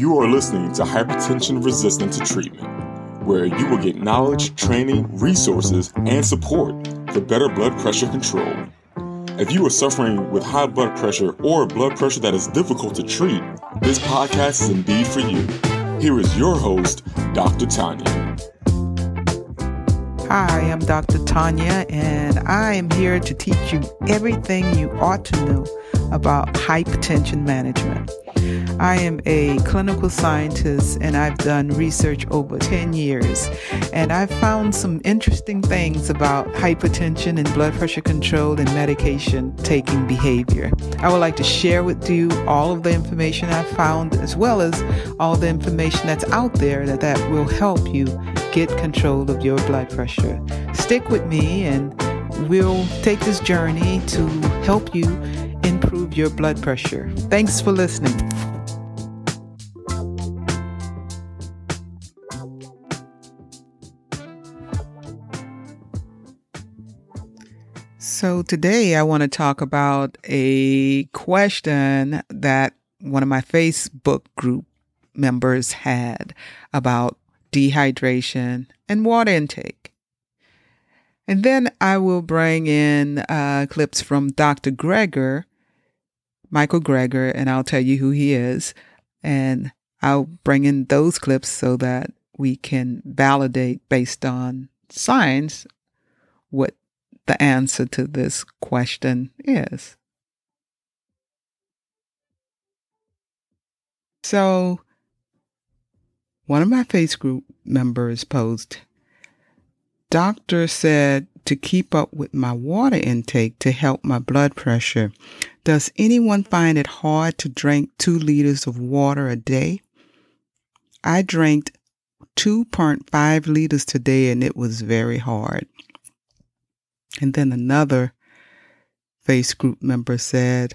You are listening to Hypertension Resistant to Treatment, where you will get knowledge, training, resources, and support for better blood pressure control. If you are suffering with high blood pressure or blood pressure that is difficult to treat, this podcast is indeed for you. Here is your host, Dr. Tanya. Hi, I'm Dr. Tanya, and I am here to teach you everything you ought to know about hypertension management. I am a clinical scientist and I've done research over 10 years. And I've found some interesting things about hypertension and blood pressure control and medication taking behavior. I would like to share with you all of the information I've found as well as all the information that's out there that, that will help you get control of your blood pressure. Stick with me and we'll take this journey to help you improve your blood pressure. Thanks for listening. So, today I want to talk about a question that one of my Facebook group members had about dehydration and water intake. And then I will bring in uh, clips from Dr. Greger, Michael Greger, and I'll tell you who he is. And I'll bring in those clips so that we can validate based on science what the answer to this question is. So, one of my Facebook members posed, Doctor said to keep up with my water intake to help my blood pressure. Does anyone find it hard to drink two liters of water a day? I drank 2.5 liters today and it was very hard. And then another face group member said,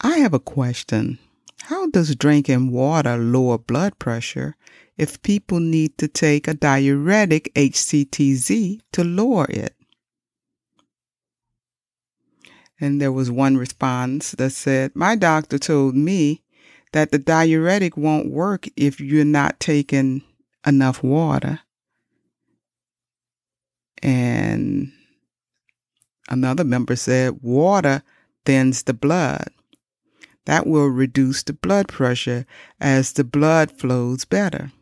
I have a question. How does drinking water lower blood pressure if people need to take a diuretic HCTZ to lower it? And there was one response that said, My doctor told me that the diuretic won't work if you're not taking enough water. And Another member said water thins the blood. That will reduce the blood pressure as the blood flows better.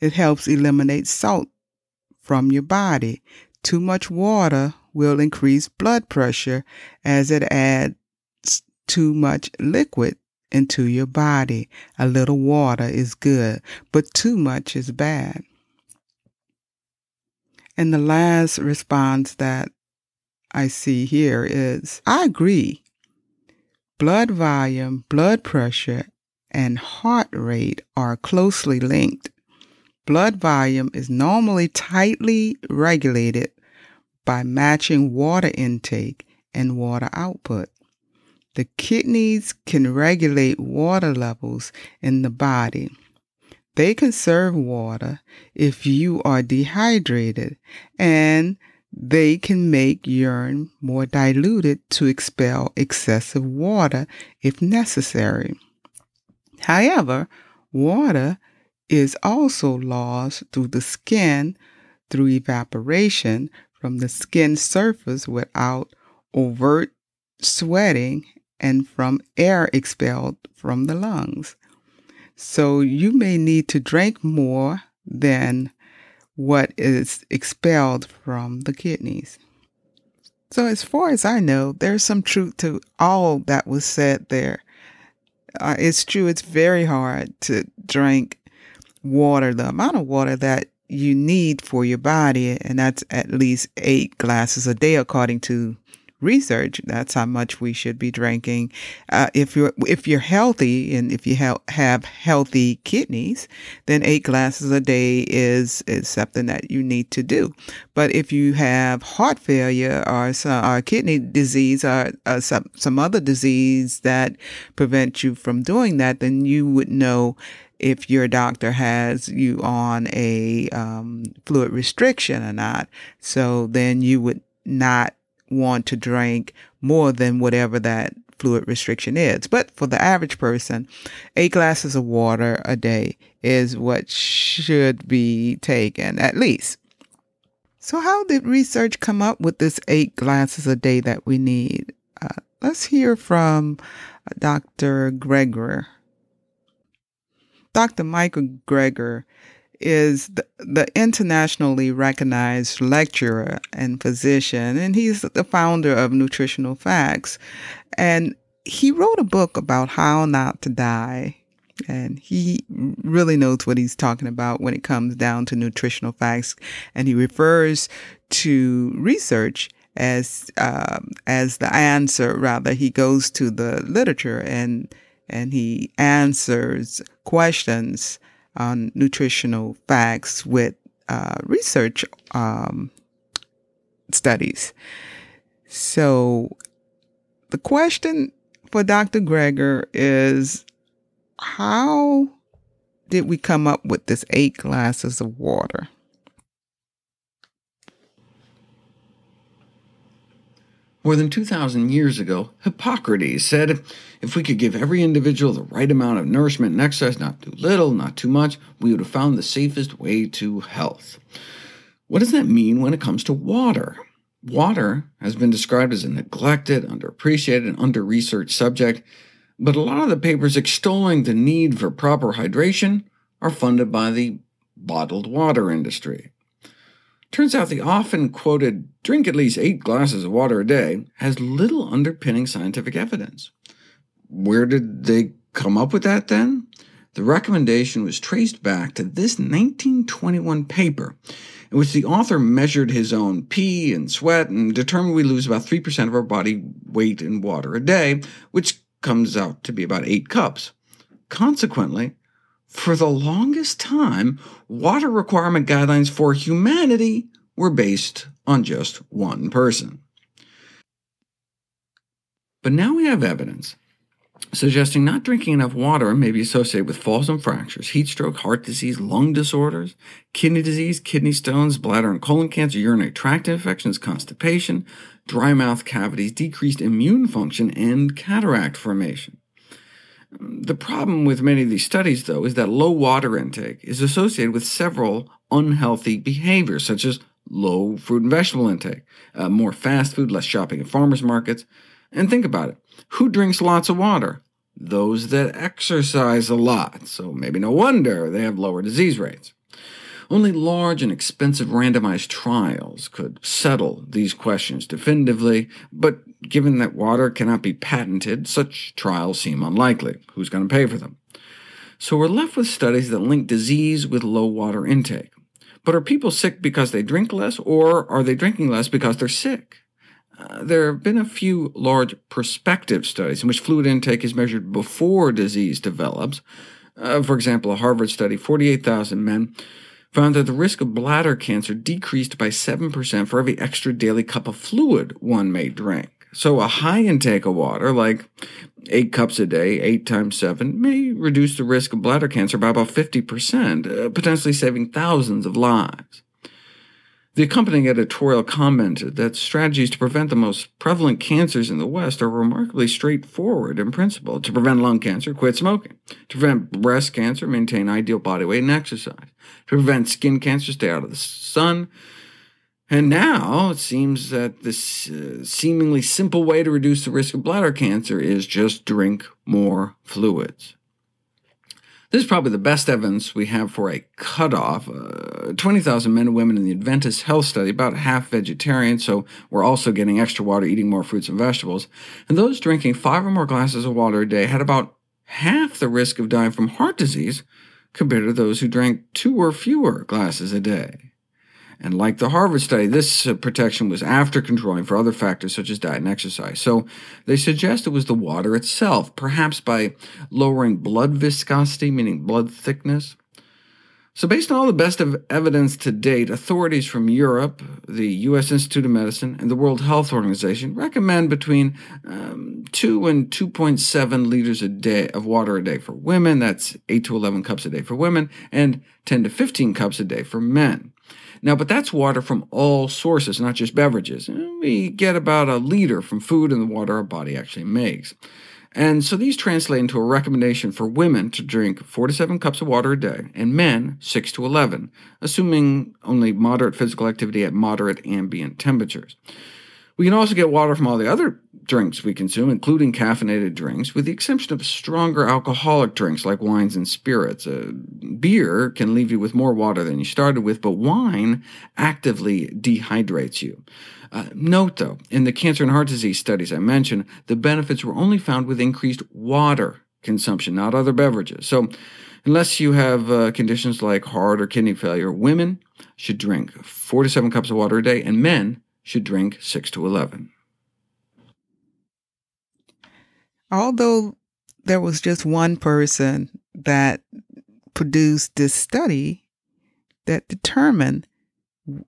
It helps eliminate salt from your body. Too much water will increase blood pressure as it adds too much liquid into your body. A little water is good, but too much is bad. And the last response that I see here is I agree. Blood volume, blood pressure, and heart rate are closely linked. Blood volume is normally tightly regulated by matching water intake and water output. The kidneys can regulate water levels in the body. They conserve water if you are dehydrated and they can make urine more diluted to expel excessive water if necessary. However, water is also lost through the skin through evaporation from the skin surface without overt sweating and from air expelled from the lungs. So you may need to drink more than what is expelled from the kidneys. So, as far as I know, there's some truth to all that was said there. Uh, it's true, it's very hard to drink water, the amount of water that you need for your body, and that's at least eight glasses a day, according to research. That's how much we should be drinking. Uh, if you're if you're healthy and if you ha- have healthy kidneys, then eight glasses a day is is something that you need to do. But if you have heart failure or some, or kidney disease or uh, some some other disease that prevents you from doing that, then you would know if your doctor has you on a um, fluid restriction or not. So then you would not want to drink more than whatever that fluid restriction is. But for the average person, eight glasses of water a day is what should be taken at least. So, how did research come up with this eight glasses a day that we need? Uh, let's hear from uh, Dr. Greger. Dr. Michael Greger is the, the, internationally recognized lecturer and physician, and he's the founder of Nutritional Facts. And he wrote a book about how not to die. And he really knows what he's talking about when it comes down to nutritional facts. And he refers to research as um, as the answer. Rather, he goes to the literature and and he answers questions on nutritional facts with uh, research um, studies. So the question for Dr. Greger is how did we come up with this eight glasses of water? More than 2,000 years ago, Hippocrates said if we could give every individual the right amount of nourishment and exercise, not too little, not too much, we would have found the safest way to health. What does that mean when it comes to water? Water has been described as a neglected, underappreciated, and under researched subject, but a lot of the papers extolling the need for proper hydration are funded by the bottled water industry. Turns out the often quoted drink at least eight glasses of water a day has little underpinning scientific evidence. Where did they come up with that then? The recommendation was traced back to this 1921 paper, in which the author measured his own pee and sweat and determined we lose about 3% of our body weight in water a day, which comes out to be about eight cups. Consequently, for the longest time, water requirement guidelines for humanity were based on just one person. But now we have evidence suggesting not drinking enough water may be associated with falls and fractures, heat stroke, heart disease, lung disorders, kidney disease, kidney stones, bladder and colon cancer, urinary tract infections, constipation, dry mouth cavities, decreased immune function, and cataract formation. The problem with many of these studies, though, is that low water intake is associated with several unhealthy behaviors, such as low fruit and vegetable intake, uh, more fast food, less shopping at farmers markets. And think about it who drinks lots of water? Those that exercise a lot, so maybe no wonder they have lower disease rates. Only large and expensive randomized trials could settle these questions definitively, but given that water cannot be patented, such trials seem unlikely. Who's going to pay for them? So we're left with studies that link disease with low water intake. But are people sick because they drink less, or are they drinking less because they're sick? Uh, there have been a few large prospective studies in which fluid intake is measured before disease develops. Uh, for example, a Harvard study, 48,000 men, found that the risk of bladder cancer decreased by 7% for every extra daily cup of fluid one may drink. So a high intake of water, like eight cups a day, eight times seven, may reduce the risk of bladder cancer by about 50%, uh, potentially saving thousands of lives. The accompanying editorial commented that strategies to prevent the most prevalent cancers in the West are remarkably straightforward in principle. To prevent lung cancer, quit smoking. To prevent breast cancer, maintain ideal body weight and exercise. To prevent skin cancer, stay out of the sun. And now it seems that this uh, seemingly simple way to reduce the risk of bladder cancer is just drink more fluids. This is probably the best evidence we have for a cutoff. Uh, 20,000 men and women in the Adventist Health Study, about half vegetarian, so we're also getting extra water, eating more fruits and vegetables. And those drinking five or more glasses of water a day had about half the risk of dying from heart disease compared to those who drank two or fewer glasses a day. And like the Harvard study, this uh, protection was after controlling for other factors such as diet and exercise. So they suggest it was the water itself, perhaps by lowering blood viscosity, meaning blood thickness. So, based on all the best of evidence to date, authorities from Europe, the U.S. Institute of Medicine, and the World Health Organization recommend between um, 2 and 2.7 liters a day of water a day for women. That's 8 to 11 cups a day for women, and 10 to 15 cups a day for men. Now, but that's water from all sources, not just beverages. We get about a liter from food and the water our body actually makes. And so these translate into a recommendation for women to drink 4 to 7 cups of water a day and men 6 to 11, assuming only moderate physical activity at moderate ambient temperatures. We can also get water from all the other drinks we consume, including caffeinated drinks, with the exception of stronger alcoholic drinks like wines and spirits. Uh, beer can leave you with more water than you started with, but wine actively dehydrates you. Uh, note though, in the cancer and heart disease studies I mentioned, the benefits were only found with increased water consumption, not other beverages. So, unless you have uh, conditions like heart or kidney failure, women should drink four to seven cups of water a day, and men should drink six to 11. Although there was just one person that produced this study that determined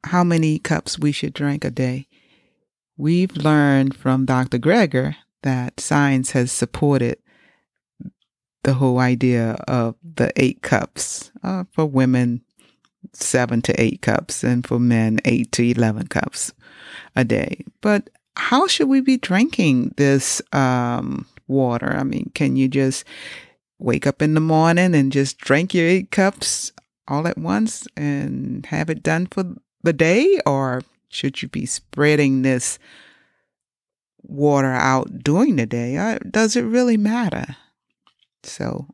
how many cups we should drink a day. We've learned from Dr. Greger that science has supported the whole idea of the eight cups uh, for women, seven to eight cups, and for men, eight to 11 cups a day. But how should we be drinking this um, water? I mean, can you just wake up in the morning and just drink your eight cups all at once and have it done for the day? Or should you be spreading this water out during the day? Uh, does it really matter? So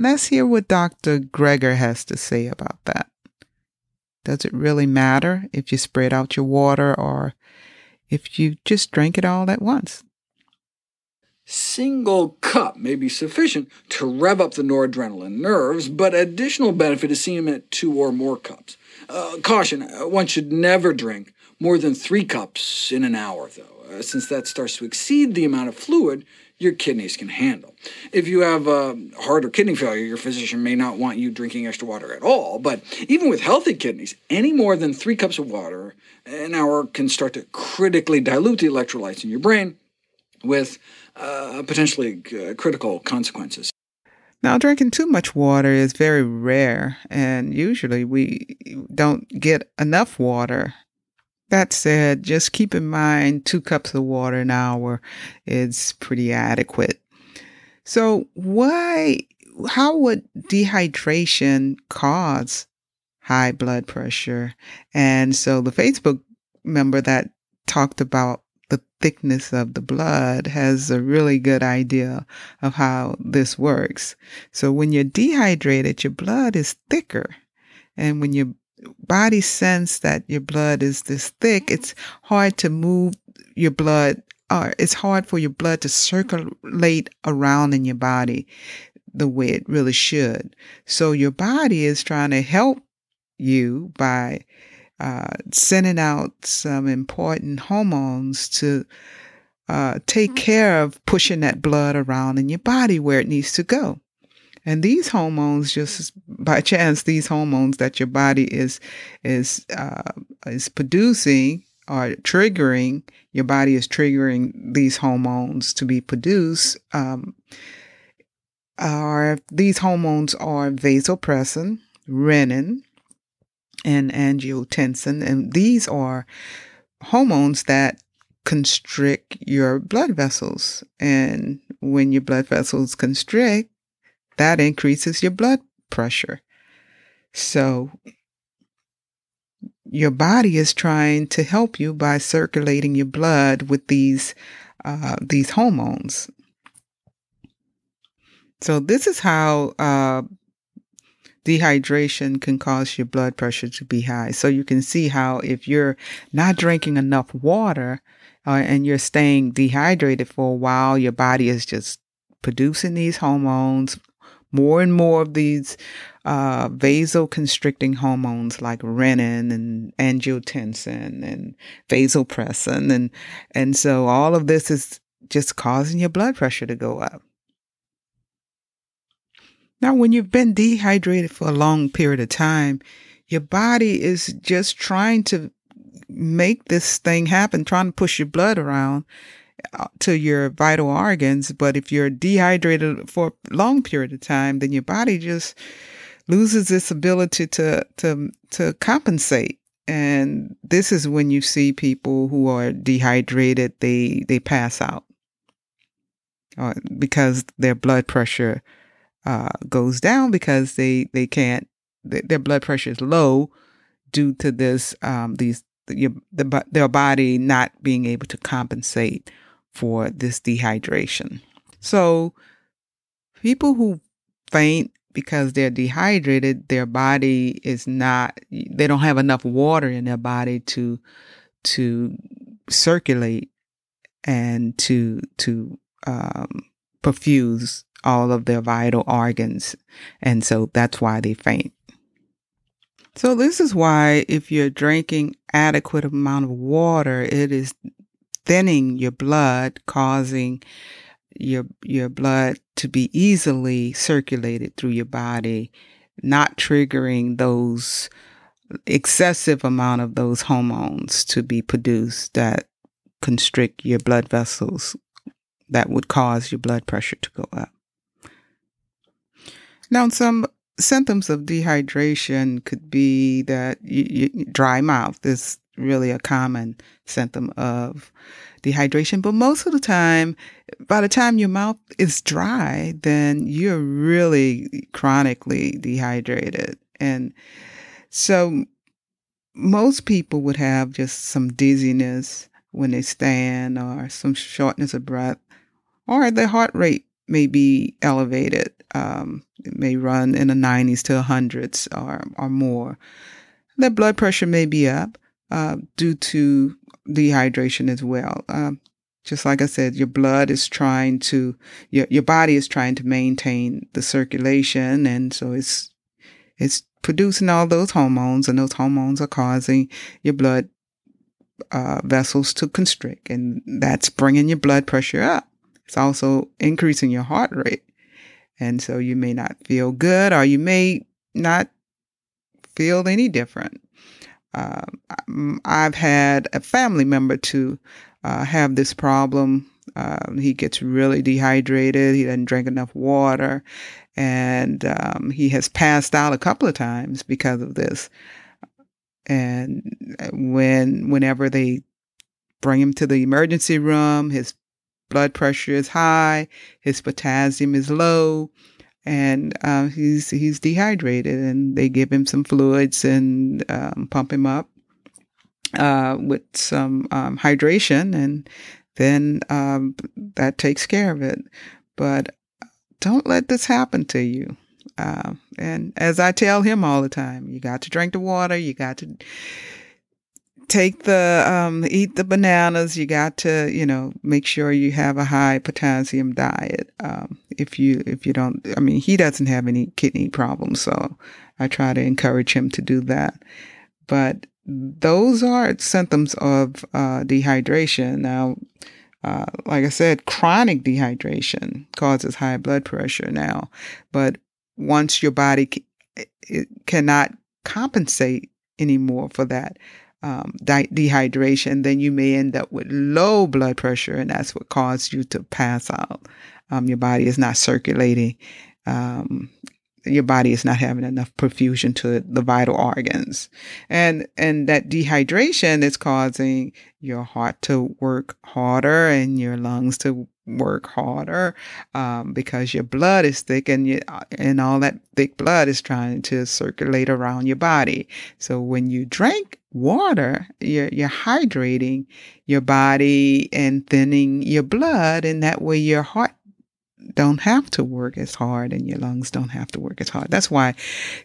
let's hear what Dr. Greger has to say about that. Does it really matter if you spread out your water or if you just drink it all at once? Single cup may be sufficient to rev up the noradrenaline nerves, but additional benefit is seen at two or more cups. Uh, caution, uh, one should never drink more than three cups in an hour, though, uh, since that starts to exceed the amount of fluid your kidneys can handle. If you have uh, heart or kidney failure, your physician may not want you drinking extra water at all. But even with healthy kidneys, any more than three cups of water an hour can start to critically dilute the electrolytes in your brain with uh, potentially uh, critical consequences. Now, drinking too much water is very rare, and usually we don't get enough water. That said, just keep in mind two cups of water an hour is pretty adequate. So, why, how would dehydration cause high blood pressure? And so, the Facebook member that talked about the thickness of the blood has a really good idea of how this works. So when you're dehydrated, your blood is thicker. And when your body sense that your blood is this thick, it's hard to move your blood or it's hard for your blood to circulate around in your body the way it really should. So your body is trying to help you by uh, sending out some important hormones to uh, take mm-hmm. care of pushing that blood around in your body where it needs to go. And these hormones, just by chance, these hormones that your body is is uh, is producing or triggering, your body is triggering these hormones to be produced. Um, are these hormones are vasopressin, renin, and angiotensin. And these are hormones that constrict your blood vessels. And when your blood vessels constrict, that increases your blood pressure. So your body is trying to help you by circulating your blood with these uh, these hormones. So this is how uh, dehydration can cause your blood pressure to be high. So you can see how if you're not drinking enough water uh, and you're staying dehydrated for a while, your body is just producing these hormones, more and more of these uh, vasoconstricting hormones like renin and angiotensin and vasopressin, and and so all of this is just causing your blood pressure to go up. Now, when you've been dehydrated for a long period of time, your body is just trying to make this thing happen, trying to push your blood around to your vital organs. But if you're dehydrated for a long period of time, then your body just loses its ability to to to compensate and this is when you see people who are dehydrated they they pass out uh, because their blood pressure uh, goes down because they they can't their blood pressure is low due to this um, these your, the, their body not being able to compensate for this dehydration. So people who faint because they're dehydrated, their body is not they don't have enough water in their body to to circulate and to to um, perfuse all of their vital organs, and so that's why they faint. So this is why if you're drinking adequate amount of water, it is thinning your blood, causing your your blood to be easily circulated through your body, not triggering those excessive amount of those hormones to be produced that constrict your blood vessels that would cause your blood pressure to go up. Now, some symptoms of dehydration could be that you, you, dry mouth is really a common symptom of dehydration. But most of the time, by the time your mouth is dry, then you're really chronically dehydrated. And so most people would have just some dizziness when they stand or some shortness of breath or their heart rate may be elevated. Um, it may run in the 90s to 100s or, or more. Their blood pressure may be up uh, due to dehydration as well. Um, just like I said, your blood is trying to, your, your body is trying to maintain the circulation. And so it's, it's producing all those hormones and those hormones are causing your blood uh, vessels to constrict and that's bringing your blood pressure up. It's also increasing your heart rate. And so you may not feel good or you may not feel any different. Um, I've had a family member to uh, have this problem. Um, he gets really dehydrated. He doesn't drink enough water, and um, he has passed out a couple of times because of this. And when whenever they bring him to the emergency room, his blood pressure is high, his potassium is low, and uh, he's he's dehydrated, and they give him some fluids and um, pump him up uh, with some um, hydration, and then um, that takes care of it. But don't let this happen to you. Uh, and as I tell him all the time, you got to drink the water. You got to take the um, eat the bananas. You got to you know make sure you have a high potassium diet. Um, if you if you don't, I mean, he doesn't have any kidney problems, so I try to encourage him to do that. But those are symptoms of uh, dehydration. Now, uh, like I said, chronic dehydration causes high blood pressure now, but once your body c- cannot compensate anymore for that, um, di- dehydration, then you may end up with low blood pressure, and that's what caused you to pass out. Um, your body is not circulating. Um, your body is not having enough perfusion to the vital organs, and and that dehydration is causing your heart to work harder and your lungs to work harder um, because your blood is thick and you, and all that thick blood is trying to circulate around your body. So when you drink water, you're, you're hydrating your body and thinning your blood, and that way your heart don't have to work as hard and your lungs don't have to work as hard. That's why,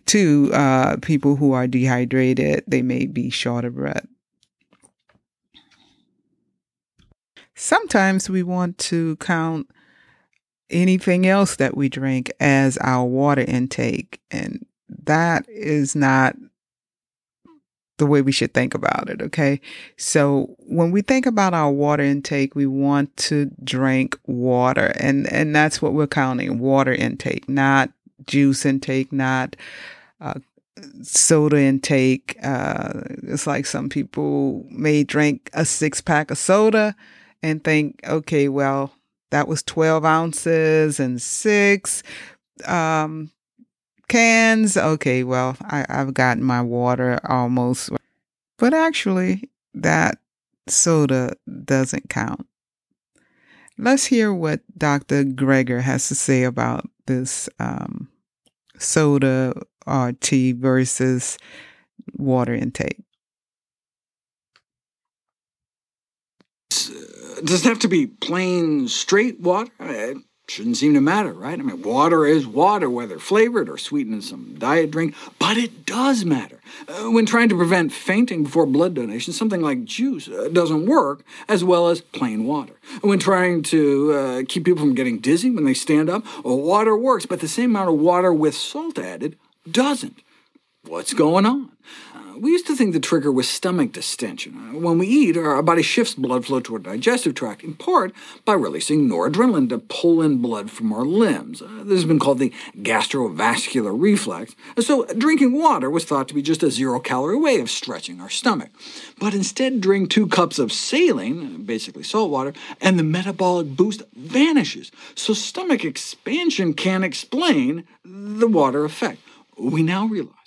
too, uh, people who are dehydrated, they may be short of breath. Sometimes we want to count anything else that we drink as our water intake, and that is not the way we should think about it. Okay. So when we think about our water intake, we want to drink water and, and that's what we're counting water intake, not juice intake, not, uh, soda intake. Uh, it's like some people may drink a six pack of soda and think, okay, well, that was 12 ounces and six. Um, cans. Okay, well, I, I've gotten my water almost, but actually, that soda doesn't count. Let's hear what Dr. Greger has to say about this um, soda or tea versus water intake. Does it have to be plain straight water? It shouldn't seem to matter, right? I mean, water is water, whether flavored or sweetened in some diet drink, but it does matter. Uh, when trying to prevent fainting before blood donation, something like juice uh, doesn't work as well as plain water. When trying to uh, keep people from getting dizzy when they stand up, well, water works, but the same amount of water with salt added doesn't. What's going on? We used to think the trigger was stomach distension. When we eat, our body shifts blood flow to our digestive tract, in part by releasing noradrenaline to pull in blood from our limbs. Uh, this has been called the gastrovascular reflex. So drinking water was thought to be just a zero-calorie way of stretching our stomach. But instead, drink two cups of saline, basically salt water, and the metabolic boost vanishes. So stomach expansion can explain the water effect. We now realize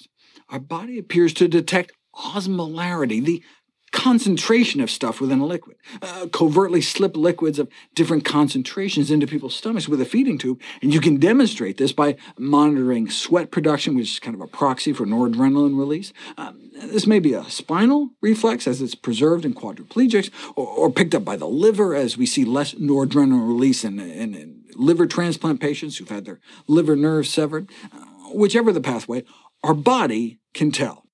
our body appears to detect osmolarity, the concentration of stuff within a liquid, uh, covertly slip liquids of different concentrations into people's stomachs with a feeding tube, and you can demonstrate this by monitoring sweat production, which is kind of a proxy for noradrenaline release. Um, this may be a spinal reflex as it's preserved in quadriplegics, or, or, picked up by the liver as we see less noradrenaline release in, in, in liver transplant patients who've had their liver nerves severed. Uh, whichever the pathway, our body can tell.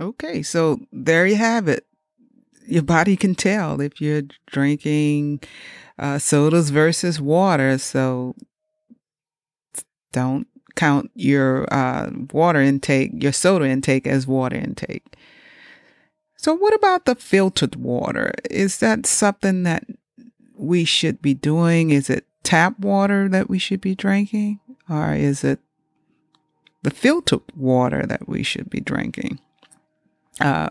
Okay, so there you have it. Your body can tell if you're drinking uh, sodas versus water. So don't count your uh, water intake, your soda intake, as water intake. So, what about the filtered water? Is that something that we should be doing? Is it tap water that we should be drinking? Or is it the filtered water that we should be drinking. Uh,